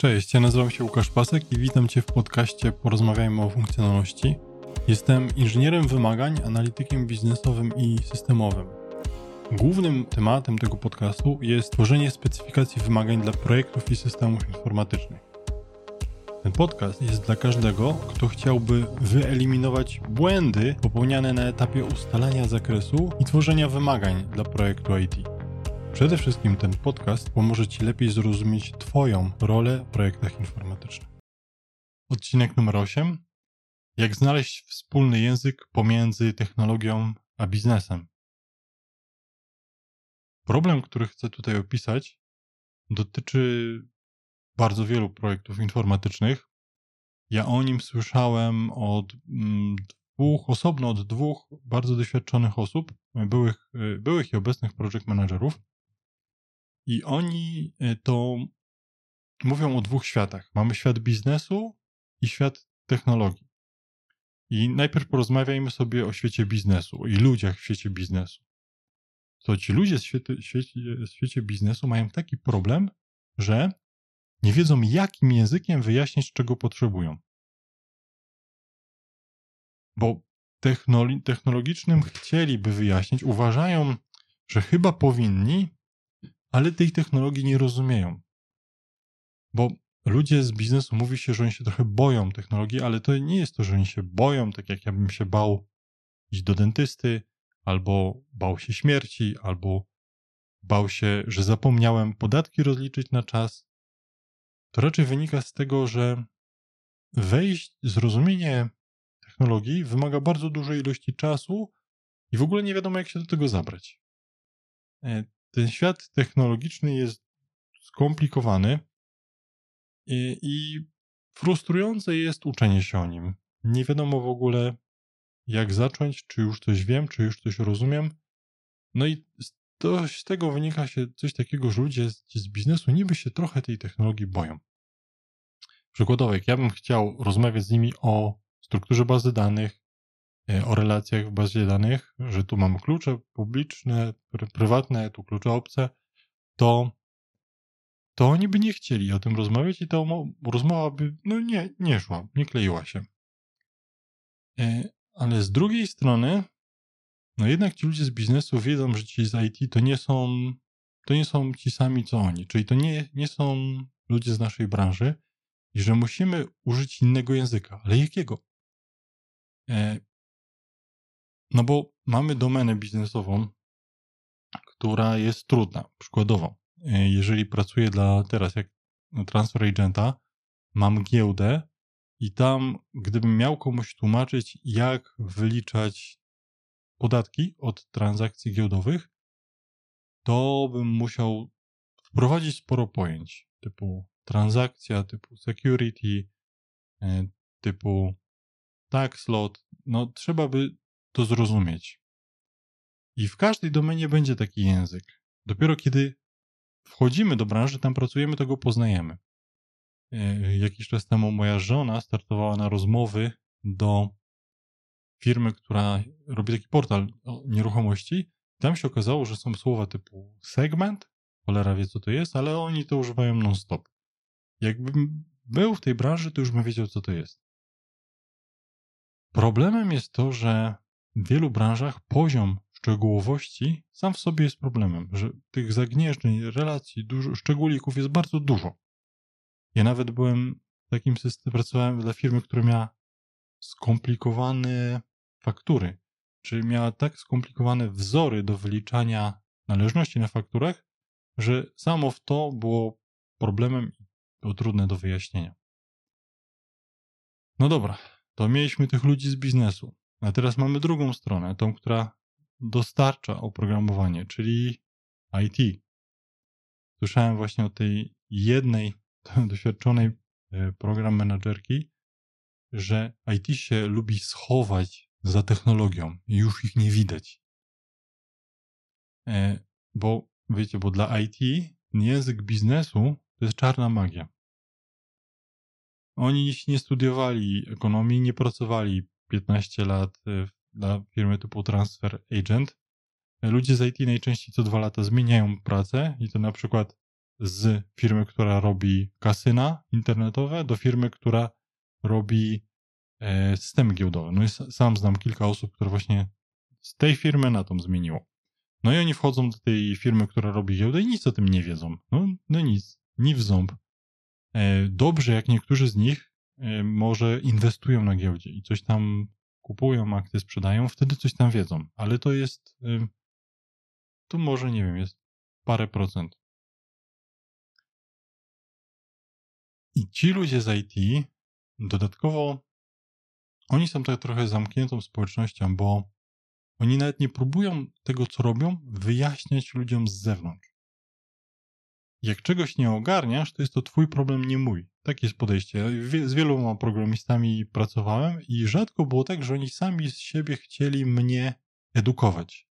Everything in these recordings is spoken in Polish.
Cześć, ja nazywam się Łukasz Pasek i witam Cię w podcaście Porozmawiajmy o funkcjonalności. Jestem inżynierem wymagań, analitykiem biznesowym i systemowym. Głównym tematem tego podcastu jest tworzenie specyfikacji wymagań dla projektów i systemów informatycznych. Ten podcast jest dla każdego, kto chciałby wyeliminować błędy popełniane na etapie ustalania zakresu i tworzenia wymagań dla projektu IT. Przede wszystkim ten podcast pomoże Ci lepiej zrozumieć Twoją rolę w projektach informatycznych. Odcinek numer 8. Jak znaleźć wspólny język pomiędzy technologią a biznesem? Problem, który chcę tutaj opisać, dotyczy bardzo wielu projektów informatycznych. Ja o nim słyszałem od mm, dwóch, osobno od dwóch bardzo doświadczonych osób, byłych, byłych i obecnych project managerów. I oni y, to mówią o dwóch światach. Mamy świat biznesu i świat technologii. I najpierw porozmawiajmy sobie o świecie biznesu i ludziach w świecie biznesu. To ci ludzie w świecie, świecie, w świecie biznesu mają taki problem, że nie wiedzą, jakim językiem wyjaśnić, czego potrzebują. Bo technologicznym chcieliby wyjaśnić, uważają, że chyba powinni, ale tej technologii nie rozumieją. Bo ludzie z biznesu mówi się, że oni się trochę boją technologii, ale to nie jest to, że oni się boją, tak jak ja bym się bał iść do dentysty, albo bał się śmierci, albo bał się, że zapomniałem podatki rozliczyć na czas. To raczej wynika z tego, że wejść, zrozumienie technologii wymaga bardzo dużej ilości czasu i w ogóle nie wiadomo, jak się do tego zabrać. Ten świat technologiczny jest skomplikowany i, i frustrujące jest uczenie się o nim. Nie wiadomo w ogóle, jak zacząć, czy już coś wiem, czy już coś rozumiem. No i to, z tego wynika się coś takiego, że ludzie z, z biznesu niby się trochę tej technologii boją. Przykładowo, jak ja bym chciał rozmawiać z nimi o strukturze bazy danych, o relacjach w bazie danych, że tu mamy klucze publiczne, prywatne, tu klucze obce, to, to oni by nie chcieli o tym rozmawiać i ta rozmowa by no nie, nie szła, nie kleiła się. E, ale z drugiej strony, no jednak ci ludzie z biznesu wiedzą, że ci z IT to nie są, to nie są ci sami co oni, czyli to nie, nie są ludzie z naszej branży i że musimy użyć innego języka. Ale jakiego? No bo mamy domenę biznesową, która jest trudna. Przykładowo, e, jeżeli pracuję dla teraz jak transfer agenta, mam giełdę i tam, gdybym miał komuś tłumaczyć, jak wyliczać podatki od transakcji giełdowych, to bym musiał wprowadzić sporo pojęć, typu transakcja, typu security, e, typu tax lot. No, trzeba by to zrozumieć. I w każdej domenie będzie taki język. Dopiero kiedy wchodzimy do branży, tam pracujemy, to go poznajemy. E, jakiś czas temu moja żona startowała na rozmowy do firmy, która robi taki portal nieruchomości. Tam się okazało, że są słowa typu segment, cholera wie co to jest, ale oni to używają non-stop. Jakbym był w tej branży, to już bym wiedział co to jest. Problemem jest to, że w wielu branżach poziom szczegółowości sam w sobie jest problemem, że tych zagnieżdżeń, relacji, dużo, szczególików jest bardzo dużo. Ja nawet byłem takim systemem, pracowałem dla firmy, która miała skomplikowane faktury, czyli miała tak skomplikowane wzory do wyliczania należności na fakturach, że samo w to było problemem i było trudne do wyjaśnienia. No dobra, to mieliśmy tych ludzi z biznesu. A teraz mamy drugą stronę, tą, która dostarcza oprogramowanie, czyli IT. Słyszałem właśnie o tej jednej doświadczonej e, program menadżerki, że IT się lubi schować za technologią i już ich nie widać. E, bo wiecie, bo dla IT język biznesu to jest czarna magia. Oni nie studiowali ekonomii, nie pracowali 15 lat y, dla firmy typu Transfer Agent. Ludzie z IT najczęściej co dwa lata zmieniają pracę i to na przykład z firmy, która robi kasyna internetowe, do firmy, która robi e, systemy giełdowe. No i sam znam kilka osób, które właśnie z tej firmy na tą zmieniło. No i oni wchodzą do tej firmy, która robi giełdę i nic o tym nie wiedzą. No, no nic, ni w ząb. E, dobrze, jak niektórzy z nich może inwestują na giełdzie i coś tam kupują, akcje sprzedają, wtedy coś tam wiedzą, ale to jest, to może, nie wiem, jest parę procent. I ci ludzie z IT, dodatkowo, oni są tak trochę zamkniętą społecznością, bo oni nawet nie próbują tego, co robią, wyjaśniać ludziom z zewnątrz. Jak czegoś nie ogarniasz, to jest to twój problem, nie mój. Takie jest podejście. Z wieloma programistami pracowałem i rzadko było tak, że oni sami z siebie chcieli mnie edukować.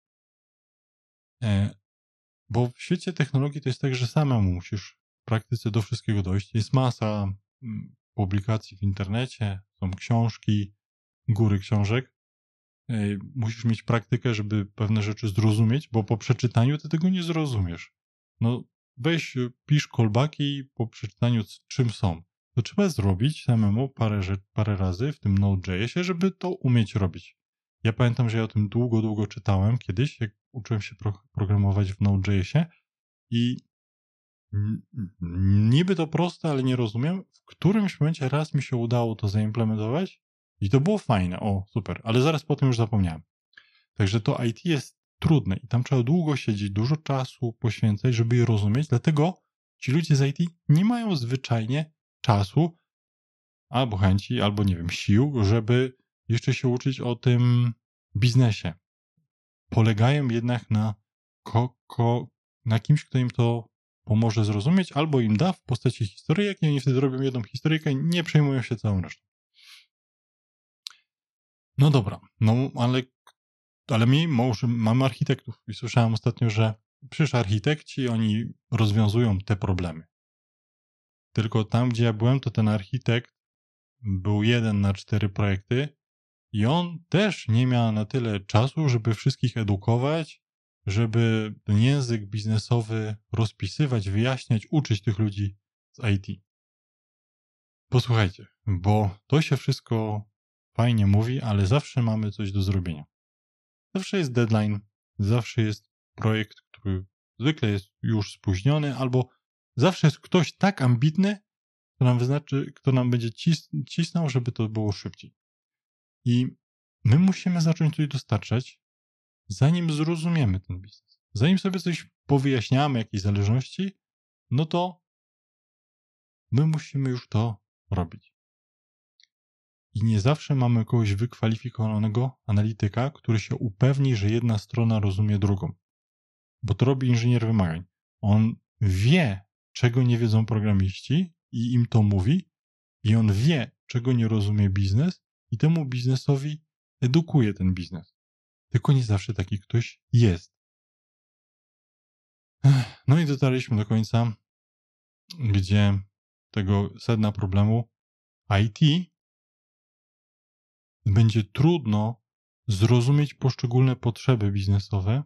E, bo w świecie technologii to jest tak, że samemu musisz w praktyce do wszystkiego dojść. Jest masa mm, publikacji w internecie, są książki, góry książek. E, musisz mieć praktykę, żeby pewne rzeczy zrozumieć, bo po przeczytaniu ty tego nie zrozumiesz. No, weź, pisz callbacki po przeczytaniu, czym są. To trzeba zrobić samemu parę, parę razy w tym Node.jsie, żeby to umieć robić. Ja pamiętam, że ja o tym długo, długo czytałem kiedyś, jak uczyłem się pro programować w Node.jsie i niby to proste, ale nie rozumiem. W którymś momencie raz mi się udało to zaimplementować i to było fajne, o super, ale zaraz po tym już zapomniałem. Także to IT jest trudne i tam trzeba długo siedzieć, dużo czasu poświęcać, żeby je rozumieć, dlatego ci ludzie z IT nie mają zwyczajnie czasu albo chęci, albo nie wiem, sił, żeby jeszcze się uczyć o tym biznesie. Polegają jednak na, ko, ko, na kimś, kto im to pomoże zrozumieć, albo im da w postaci historyjek i oni wtedy robią jedną historyjkę i nie przejmują się całą resztą. No dobra, no ale, ale my może, mamy architektów i słyszałem ostatnio, że przyszli architekci, oni rozwiązują te problemy. Tylko tam, gdzie ja byłem, to ten architekt był jeden na cztery projekty i on też nie miał na tyle czasu, żeby wszystkich edukować, żeby ten język biznesowy rozpisywać, wyjaśniać, uczyć tych ludzi z IT. Posłuchajcie, bo to się wszystko fajnie mówi, ale zawsze mamy coś do zrobienia. Zawsze jest deadline, zawsze jest projekt, który zwykle jest już spóźniony, albo zawsze jest ktoś tak ambitny, kto nam wyznaczy, kto nam będzie cis cisnął, żeby to było szybciej. I my musimy zacząć coś dostarczać, zanim zrozumiemy ten biznes. Zanim sobie coś powyjaśniamy, jakieś zależności, no to my musimy już to robić. I nie zawsze mamy kogoś wykwalifikowanego analityka, który się upewni, że jedna strona rozumie drugą. Bo to robi inżynier wymagań. On wie, czego nie wiedzą programiści i im to mówi, i on wie, czego nie rozumie biznes, i temu biznesowi edukuje ten biznes. Tylko nie zawsze taki ktoś jest. No i dotarliśmy do końca, gdzie tego sedna problemu IT będzie trudno zrozumieć poszczególne potrzeby biznesowe,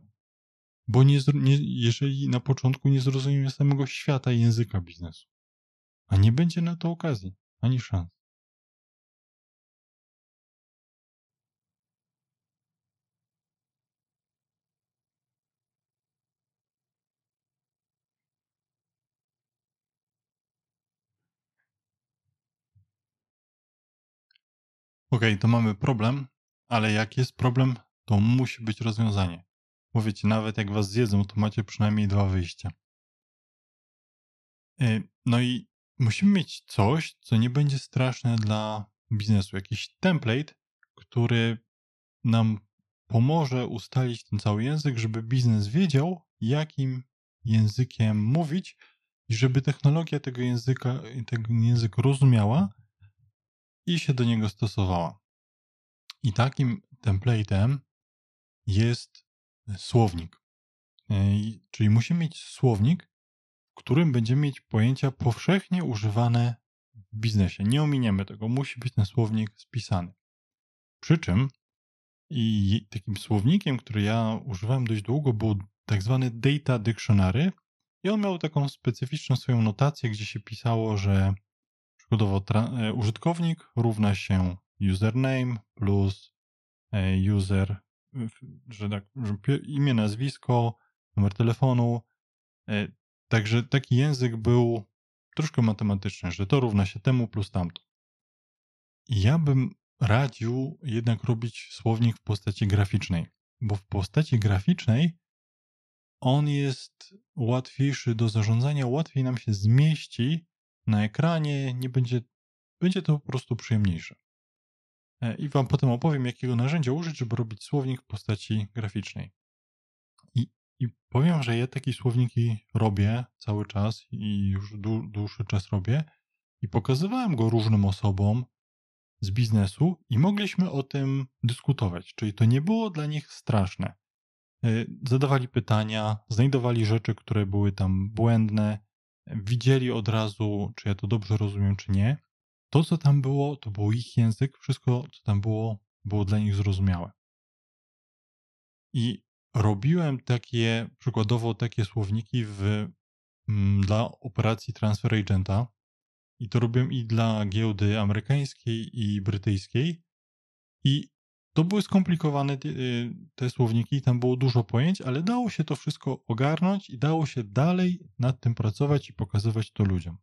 bo nie, nie, jeżeli na początku nie zrozumiemy samego świata i języka biznesu, a nie będzie na to okazji ani szans. OK, to mamy problem, ale jak jest problem, to musi być rozwiązanie. Mówicie, nawet jak was zjedzą, to macie przynajmniej dwa wyjścia. Y, no i musimy mieć coś, co nie będzie straszne dla biznesu. Jakiś template, który nam pomoże ustalić ten cały język, żeby biznes wiedział, jakim językiem mówić i żeby technologia tego języka, tego języka rozumiała i się do niego stosowała. I takim templatem jest słownik. E, czyli musimy mieć słownik, w którym będziemy mieć pojęcia powszechnie używane w biznesie. Nie ominiemy tego, musi być ten słownik spisany. Przy czym i takim słownikiem, który ja używałem dość długo, był tak zwany data dictionary, I on miał taką specyficzną swoją notację, gdzie się pisało, że e, użytkownik równa się username plus e, user, że tak, że imię, nazwisko, numer telefonu. E, także taki język był troszkę matematyczny, że to równa się temu plus tamto. Ja bym radził jednak robić słownik w postaci graficznej, bo w postaci graficznej on jest łatwiejszy do zarządzania, łatwiej nam się zmieści na ekranie, nie będzie, będzie to po prostu przyjemniejsze. E, I Wam potem opowiem, jakiego narzędzia użyć, żeby robić słownik w postaci graficznej. I, i powiem, że ja takie słowniki robię cały czas i już dłuższy czas robię i pokazywałem go różnym osobom z biznesu i mogliśmy o tym dyskutować. Czyli to nie było dla nich straszne. E, zadawali pytania, znajdowali rzeczy, które były tam błędne, widzieli od razu, czy ja to dobrze rozumiem, czy nie. To, co tam było, to był ich język, wszystko, co tam było, było dla nich zrozumiałe. I robiłem takie, przykładowo takie słowniki w, mm, dla operacji transfer agenta. I to robiłem i dla giełdy amerykańskiej i brytyjskiej. I to były skomplikowane y, te słowniki, tam było dużo pojęć, ale dało się to wszystko ogarnąć i dało się dalej nad tym pracować i pokazywać to ludziom.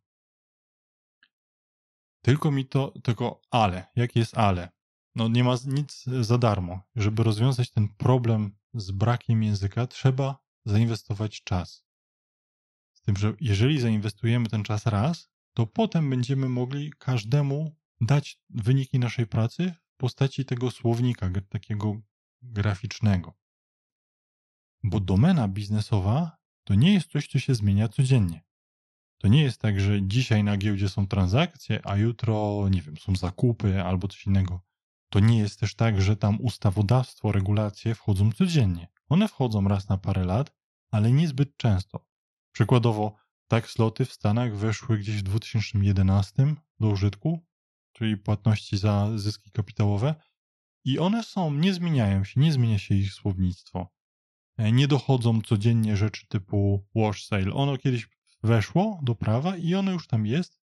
Tylko mi to, tylko ale. Jakie jest ale? No nie ma nic za darmo. Żeby rozwiązać ten problem z brakiem języka, trzeba zainwestować czas. Z tym, że jeżeli zainwestujemy ten czas raz, to potem będziemy mogli każdemu dać wyniki naszej pracy postaci tego słownika, takiego graficznego. Bo domena biznesowa to nie jest coś, co się zmienia codziennie. To nie jest tak, że dzisiaj na giełdzie są transakcje, a jutro, nie wiem, są zakupy albo coś innego. To nie jest też tak, że tam ustawodawstwo, regulacje wchodzą codziennie. One wchodzą raz na parę lat, ale niezbyt często. Przykładowo, tak sloty w Stanach weszły gdzieś w 2011 do użytku, czyli płatności za zyski kapitałowe, i one są, nie zmieniają się, nie zmienia się ich słownictwo. E, nie dochodzą codziennie rzeczy typu wash sale. Ono kiedyś weszło do prawa i ono już tam jest.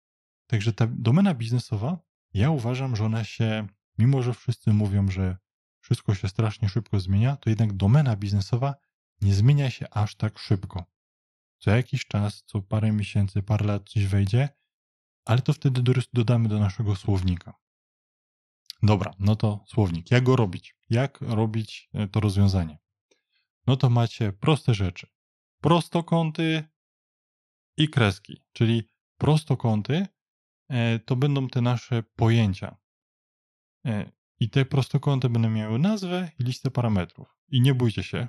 Także ta domena biznesowa, ja uważam, że ona się, mimo że wszyscy mówią, że wszystko się strasznie szybko zmienia, to jednak domena biznesowa nie zmienia się aż tak szybko. Co jakiś czas, co parę miesięcy, parę lat coś wejdzie, ale to wtedy dodamy do naszego słownika. Dobra, no to słownik. Jak go robić? Jak robić e, to rozwiązanie? No to macie proste rzeczy. Prostokąty i kreski, czyli prostokąty e, to będą te nasze pojęcia. E, I te prostokąty będą miały nazwę i listę parametrów. I nie bójcie się,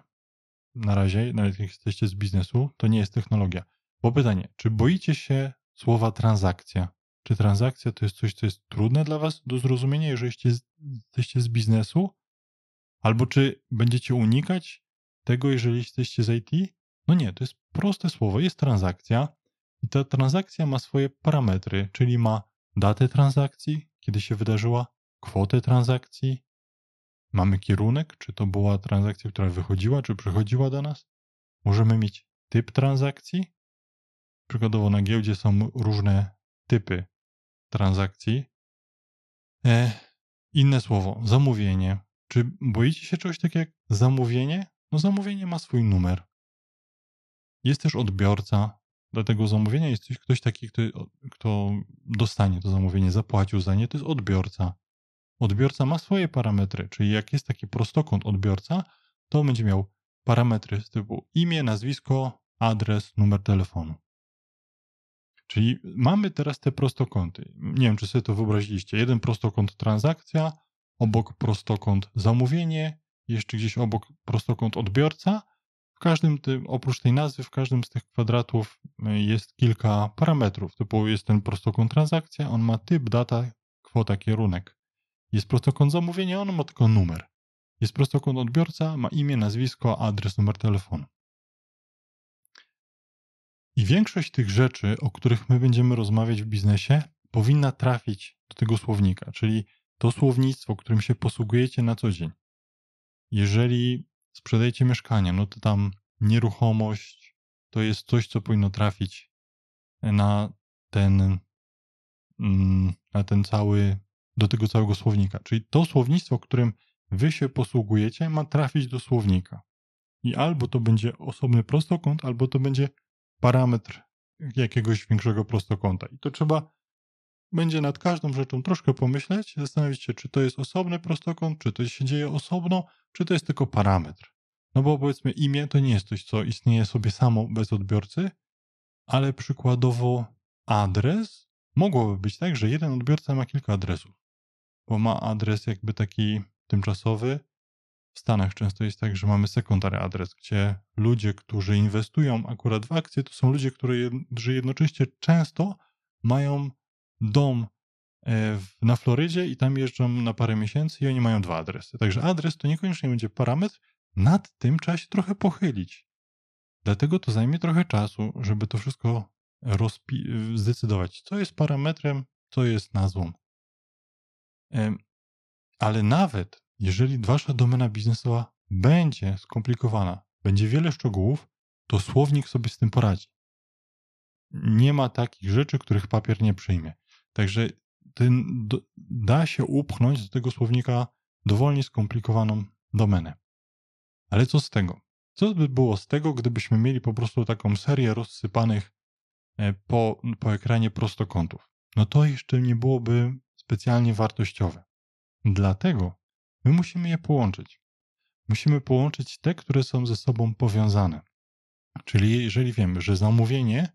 na razie, nawet jak jesteście z biznesu, to nie jest technologia. Bo pytanie, czy boicie się słowa transakcja. Czy transakcja to jest coś, co jest trudne dla Was do zrozumienia, jeżeli jesteście z biznesu? Albo czy będziecie unikać tego, jeżeli jesteście z IT? No nie, to jest proste słowo. Jest transakcja i ta transakcja ma swoje parametry, czyli ma datę transakcji, kiedy się wydarzyła, kwotę transakcji, mamy kierunek, czy to była transakcja, która wychodziła, czy przychodziła do nas. Możemy mieć typ transakcji, Przykładowo na giełdzie są różne typy transakcji. E, inne słowo, zamówienie. Czy boicie się czegoś takiego jak zamówienie? No zamówienie ma swój numer. Jest też odbiorca. Do tego zamówienia jest ktoś taki, kto, kto dostanie to zamówienie, zapłacił za nie, to jest odbiorca. Odbiorca ma swoje parametry, czyli jak jest taki prostokąt odbiorca, to będzie miał parametry z typu imię, nazwisko, adres, numer telefonu. Czyli mamy teraz te prostokąty. Nie wiem, czy sobie to wyobraziliście. Jeden prostokąt transakcja, obok prostokąt zamówienie, jeszcze gdzieś obok prostokąt odbiorca. W każdym tym, oprócz tej nazwy, w każdym z tych kwadratów y, jest kilka parametrów. Typu jest ten prostokąt transakcja, on ma typ, data, kwota, kierunek. Jest prostokąt zamówienia, on ma tylko numer. Jest prostokąt odbiorca, ma imię, nazwisko, adres, numer telefonu. I większość tych rzeczy, o których my będziemy rozmawiać w biznesie, powinna trafić do tego słownika, czyli to słownictwo, którym się posługujecie na co dzień. Jeżeli sprzedajecie mieszkanie, no to tam nieruchomość to jest coś, co powinno trafić na ten, mm, na ten cały, do tego całego słownika. Czyli to słownictwo, którym wy się posługujecie, ma trafić do słownika. I albo to będzie osobny prostokąt, albo to będzie parametr jakiegoś większego prostokąta. I to trzeba będzie nad każdą rzeczą troszkę pomyśleć, zastanowić się, czy to jest osobny prostokąt, czy to się dzieje osobno, czy to jest tylko parametr. No bo powiedzmy, imię to nie jest coś, co istnieje sobie samo bez odbiorcy, ale przykładowo adres mogłoby być tak, że jeden odbiorca ma kilka adresów, bo ma adres jakby taki tymczasowy. W Stanach często jest tak, że mamy sekundary adres, gdzie ludzie, którzy inwestują akurat w akcje, to są ludzie, którzy jednocześnie często mają dom e, na Florydzie i tam jeżdżą na parę miesięcy i oni mają dwa adresy. Także adres to niekoniecznie będzie parametr, nad tym trzeba się trochę pochylić. Dlatego to zajmie trochę czasu, żeby to wszystko zdecydować, co jest parametrem, co jest nazwą. Ale nawet jeżeli wasza domena biznesowa będzie skomplikowana, będzie wiele szczegółów, to słownik sobie z tym poradzi. Nie ma takich rzeczy, których papier nie przyjmie. Także ten, da się upchnąć do tego słownika dowolnie skomplikowaną domenę. Ale co z tego? Co by było z tego, gdybyśmy mieli po prostu taką serię rozsypanych e, po, po ekranie prostokątów? No to jeszcze nie byłoby specjalnie wartościowe. Dlatego my musimy je połączyć. Musimy połączyć te, które są ze sobą powiązane. Czyli jeżeli wiemy, że zamówienie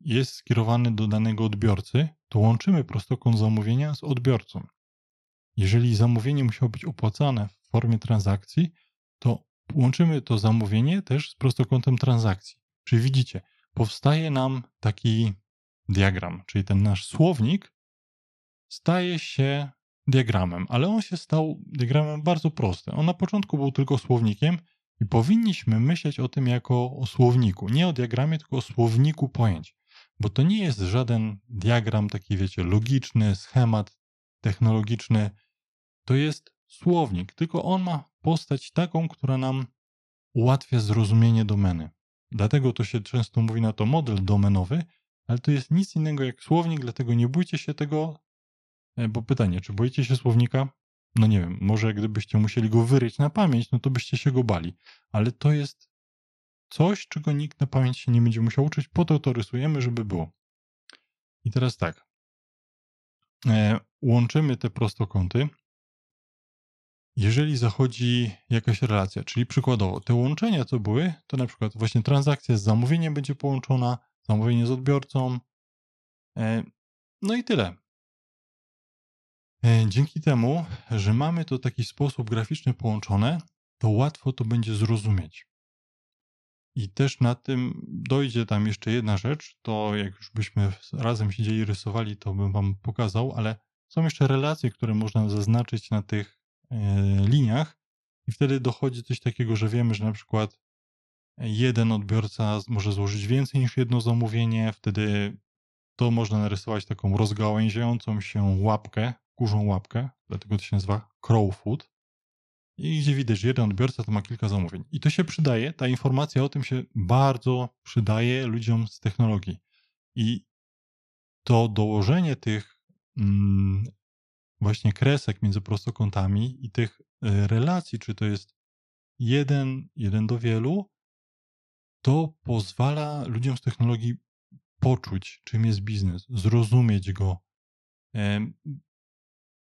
jest skierowane do danego odbiorcy, to łączymy prostokąt zamówienia z odbiorcą. Jeżeli zamówienie musiało być opłacane w formie transakcji, to łączymy to zamówienie też z prostokątem transakcji. Czyli widzicie, powstaje nam taki diagram, czyli ten nasz słownik staje się diagramem, ale on się stał diagramem bardzo prostym. On na początku był tylko słownikiem i powinniśmy myśleć o tym jako o słowniku. Nie o diagramie, tylko o słowniku pojęć. Bo to nie jest żaden diagram taki, wiecie, logiczny, schemat technologiczny. To jest słownik, tylko on ma postać taką, która nam ułatwia zrozumienie domeny. Dlatego to się często mówi na to model domenowy, ale to jest nic innego jak słownik, dlatego nie bójcie się tego, bo pytanie, czy boicie się słownika? No nie wiem, może gdybyście musieli go wyryć na pamięć, no to byście się go bali, ale to jest coś, czego nikt na pamięć się nie będzie musiał uczyć, po to to rysujemy, żeby było. I teraz tak, e, łączymy te prostokąty, jeżeli zachodzi jakaś relacja, czyli przykładowo te łączenia, co były, to na przykład właśnie transakcja z zamówieniem będzie połączona, zamówienie z odbiorcą, e, no i tyle. E, dzięki temu, że mamy to w taki sposób graficzny połączone, to łatwo to będzie zrozumieć. I też na tym dojdzie tam jeszcze jedna rzecz, to jak już byśmy razem siedzieli rysowali, to bym wam pokazał, ale są jeszcze relacje, które można zaznaczyć na tych E, liniach i wtedy dochodzi coś takiego, że wiemy, że na przykład jeden odbiorca może złożyć więcej niż jedno zamówienie, wtedy to można narysować taką rozgałęziającą się łapkę, kurzą łapkę, dlatego to się nazywa crowfoot. I gdzie widać, że jeden odbiorca to ma kilka zamówień. I to się przydaje, ta informacja o tym się bardzo przydaje ludziom z technologii. I to dołożenie tych mm, właśnie kresek między prostokątami i tych e, relacji, czy to jest jeden, jeden do wielu, to pozwala ludziom z technologii poczuć, czym jest biznes, zrozumieć go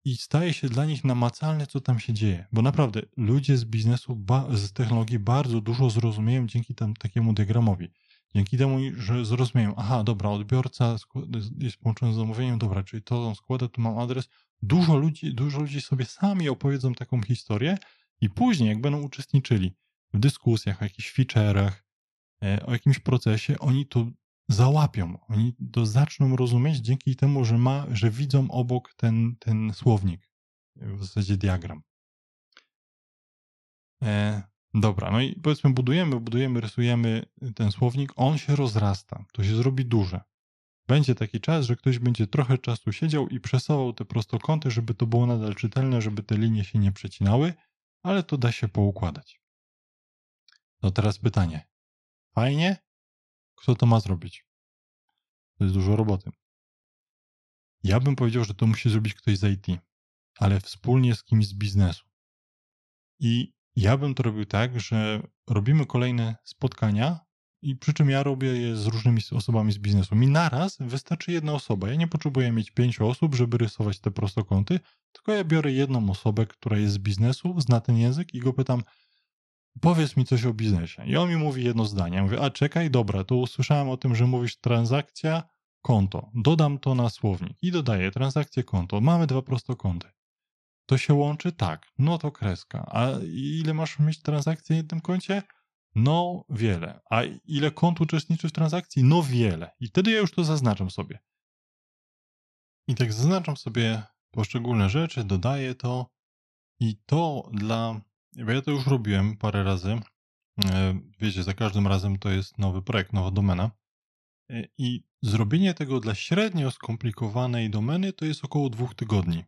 i staje się dla nich namacalne, co tam się dzieje. Bo naprawdę ludzie z biznesu, z technologii bardzo dużo zrozumieją dzięki tam, takiemu diagramowi. Dzięki temu, że zrozumieją, aha, dobra, odbiorca jest połączony z zamówieniem, dobra, czyli to on składa, tu mam adres, dużo ludzi, dużo ludzi sobie sami opowiedzą taką historię i później, jak będą uczestniczyli w dyskusjach o jakichś feature'ach, e, o jakimś procesie, oni to załapią, oni to zaczną rozumieć dzięki temu, że, ma, że widzą obok ten, ten słownik, w zasadzie diagram. E, dobra, no i powiedzmy budujemy, budujemy, rysujemy ten słownik, on się rozrasta, to się zrobi duże będzie taki czas, że ktoś będzie trochę czasu siedział i przesuwał te prostokąty, żeby to było nadal czytelne, żeby te linie się nie przecinały, ale to da się poukładać. No teraz pytanie. Fajnie? Kto to ma zrobić? To jest dużo roboty. Ja bym powiedział, że to musi zrobić ktoś z IT, ale wspólnie z kimś z biznesu. I ja bym to robił tak, że robimy kolejne spotkania i przy czym ja robię je z różnymi osobami z biznesu. Mi naraz wystarczy jedna osoba. Ja nie potrzebuję mieć pięciu osób, żeby rysować te prostokąty, tylko ja biorę jedną osobę, która jest z biznesu, zna ten język i go pytam, powiedz mi coś o biznesie. I on mi mówi jedno zdanie. Ja mówię, a czekaj, dobra, to usłyszałem o tym, że mówisz transakcja, konto. Dodam to na słownik i dodaję transakcję, konto. Mamy dwa prostokąty. To się łączy? Tak. No to kreska. A ile masz mieć transakcji na jednym koncie? No wiele. A ile kont uczestniczy w transakcji? No wiele. I wtedy ja już to zaznaczam sobie. I tak zaznaczam sobie poszczególne rzeczy, dodaję to i to dla... Bo ja to już robiłem parę razy. E, wiecie, za każdym razem to jest nowy projekt, nowa domena. E, I zrobienie tego dla średnio skomplikowanej domeny to jest około dwóch tygodni.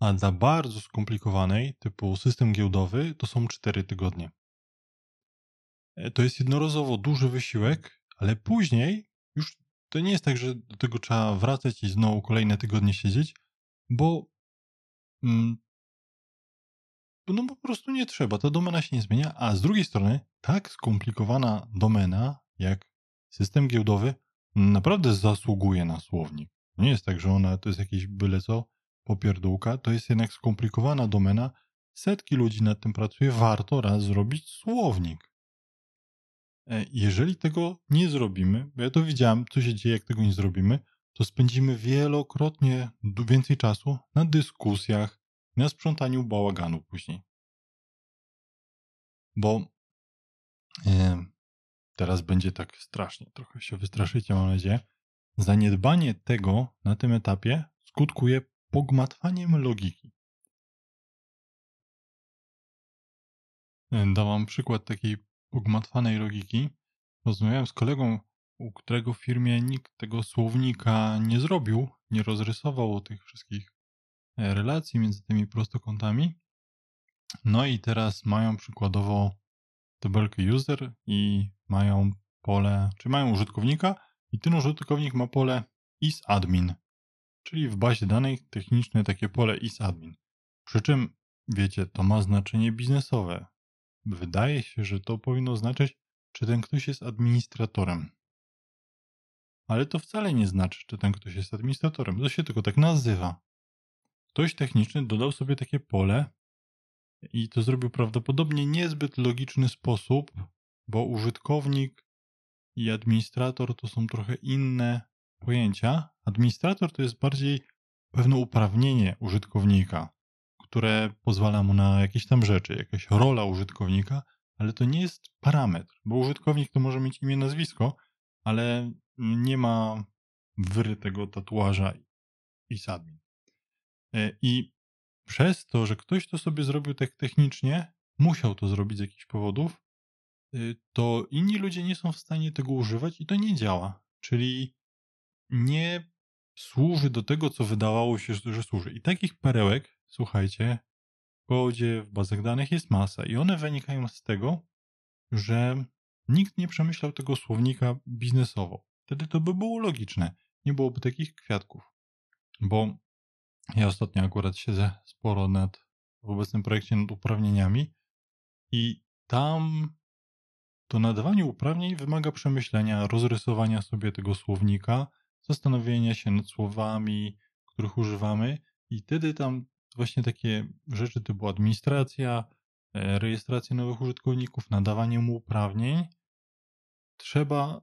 A dla bardzo skomplikowanej, typu system giełdowy, to są cztery tygodnie. E, to jest jednorazowo duży wysiłek, ale później już to nie jest tak, że do tego trzeba wracać i znowu kolejne tygodnie siedzieć, bo mm, no po prostu nie trzeba, ta domena się nie zmienia, a z drugiej strony tak skomplikowana domena jak system giełdowy naprawdę zasługuje na słownik. Nie jest tak, że ona to jest jakieś byle co, popierdółka, to jest jednak skomplikowana domena, setki ludzi nad tym pracuje, warto raz zrobić słownik. E, jeżeli tego nie zrobimy, bo ja to widziałem, co się dzieje, jak tego nie zrobimy, to spędzimy wielokrotnie więcej czasu na dyskusjach, na sprzątaniu bałaganu później. Bo e, teraz będzie tak strasznie, trochę się wystraszycie, mam nadzieję. Zaniedbanie tego na tym etapie skutkuje pogmatwaniem logiki. Dałam przykład takiej ugmatwanej logiki. Rozmawiałem z kolegą, u którego w firmie nikt tego słownika nie zrobił, nie rozrysował tych wszystkich relacji między tymi prostokątami. No i teraz mają przykładowo tabelkę user i mają pole, czy mają użytkownika i ten użytkownik ma pole isAdmin, czyli w bazie danych techniczne takie pole isAdmin. Przy czym, wiecie, to ma znaczenie biznesowe. Wydaje się, że to powinno znaczyć, czy ten ktoś jest administratorem. Ale to wcale nie znaczy, czy ten ktoś jest administratorem. To się tylko tak nazywa. Ktoś techniczny dodał sobie takie pole i to zrobił prawdopodobnie niezbyt logiczny sposób, bo użytkownik i administrator to są trochę inne pojęcia. Administrator to jest bardziej pewne uprawnienie użytkownika które pozwala mu na jakieś tam rzeczy, jakaś rola użytkownika, ale to nie jest parametr, bo użytkownik to może mieć imię, nazwisko, ale nie ma wyrytego tatuaża i sadmin. E, I przez to, że ktoś to sobie zrobił tak technicznie, musiał to zrobić z jakichś powodów, e, to inni ludzie nie są w stanie tego używać i to nie działa. Czyli nie służy do tego, co wydawało się, że służy. I takich perełek słuchajcie, w kodzie, w bazach danych jest masa i one wynikają z tego, że nikt nie przemyślał tego słownika biznesowo. Wtedy to by było logiczne. Nie byłoby takich kwiatków. Bo ja ostatnio akurat siedzę sporo nad w obecnym projekcie nad uprawnieniami i tam to nadawanie uprawnień wymaga przemyślenia, rozrysowania sobie tego słownika, zastanowienia się nad słowami, których używamy i wtedy tam właśnie takie rzeczy typu administracja, e, rejestracja nowych użytkowników, nadawanie mu uprawnień, trzeba,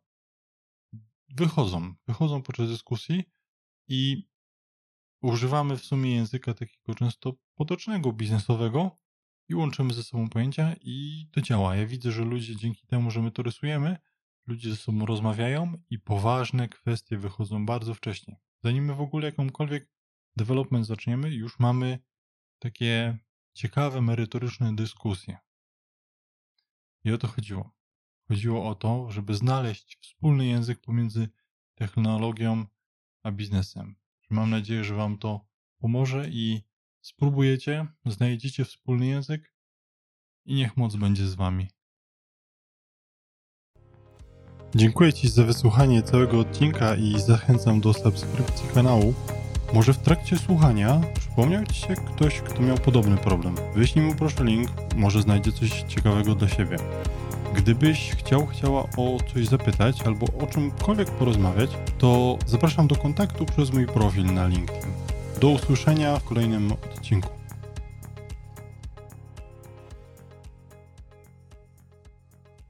wychodzą, wychodzą podczas dyskusji i używamy w sumie języka takiego często potocznego, biznesowego i łączymy ze sobą pojęcia i to działa. Ja widzę, że ludzie dzięki temu, że my to rysujemy, ludzie ze sobą rozmawiają i poważne kwestie wychodzą bardzo wcześnie. Zanim my w ogóle jakąkolwiek development zaczniemy, już mamy takie ciekawe, merytoryczne dyskusje. I o to chodziło. Chodziło o to, żeby znaleźć wspólny język pomiędzy technologią a biznesem. Mam nadzieję, że Wam to pomoże i spróbujecie, znajdziecie wspólny język i niech moc będzie z Wami. Dziękuję Ci za wysłuchanie całego odcinka i zachęcam do subskrypcji kanału. Może w trakcie słuchania przypomniał Ci się ktoś, kto miał podobny problem. Wyślij mu proszę link, może znajdzie coś ciekawego dla siebie. Gdybyś chciał, chciała o coś zapytać albo o czymkolwiek porozmawiać, to zapraszam do kontaktu przez mój profil na LinkedIn. Do usłyszenia w kolejnym odcinku.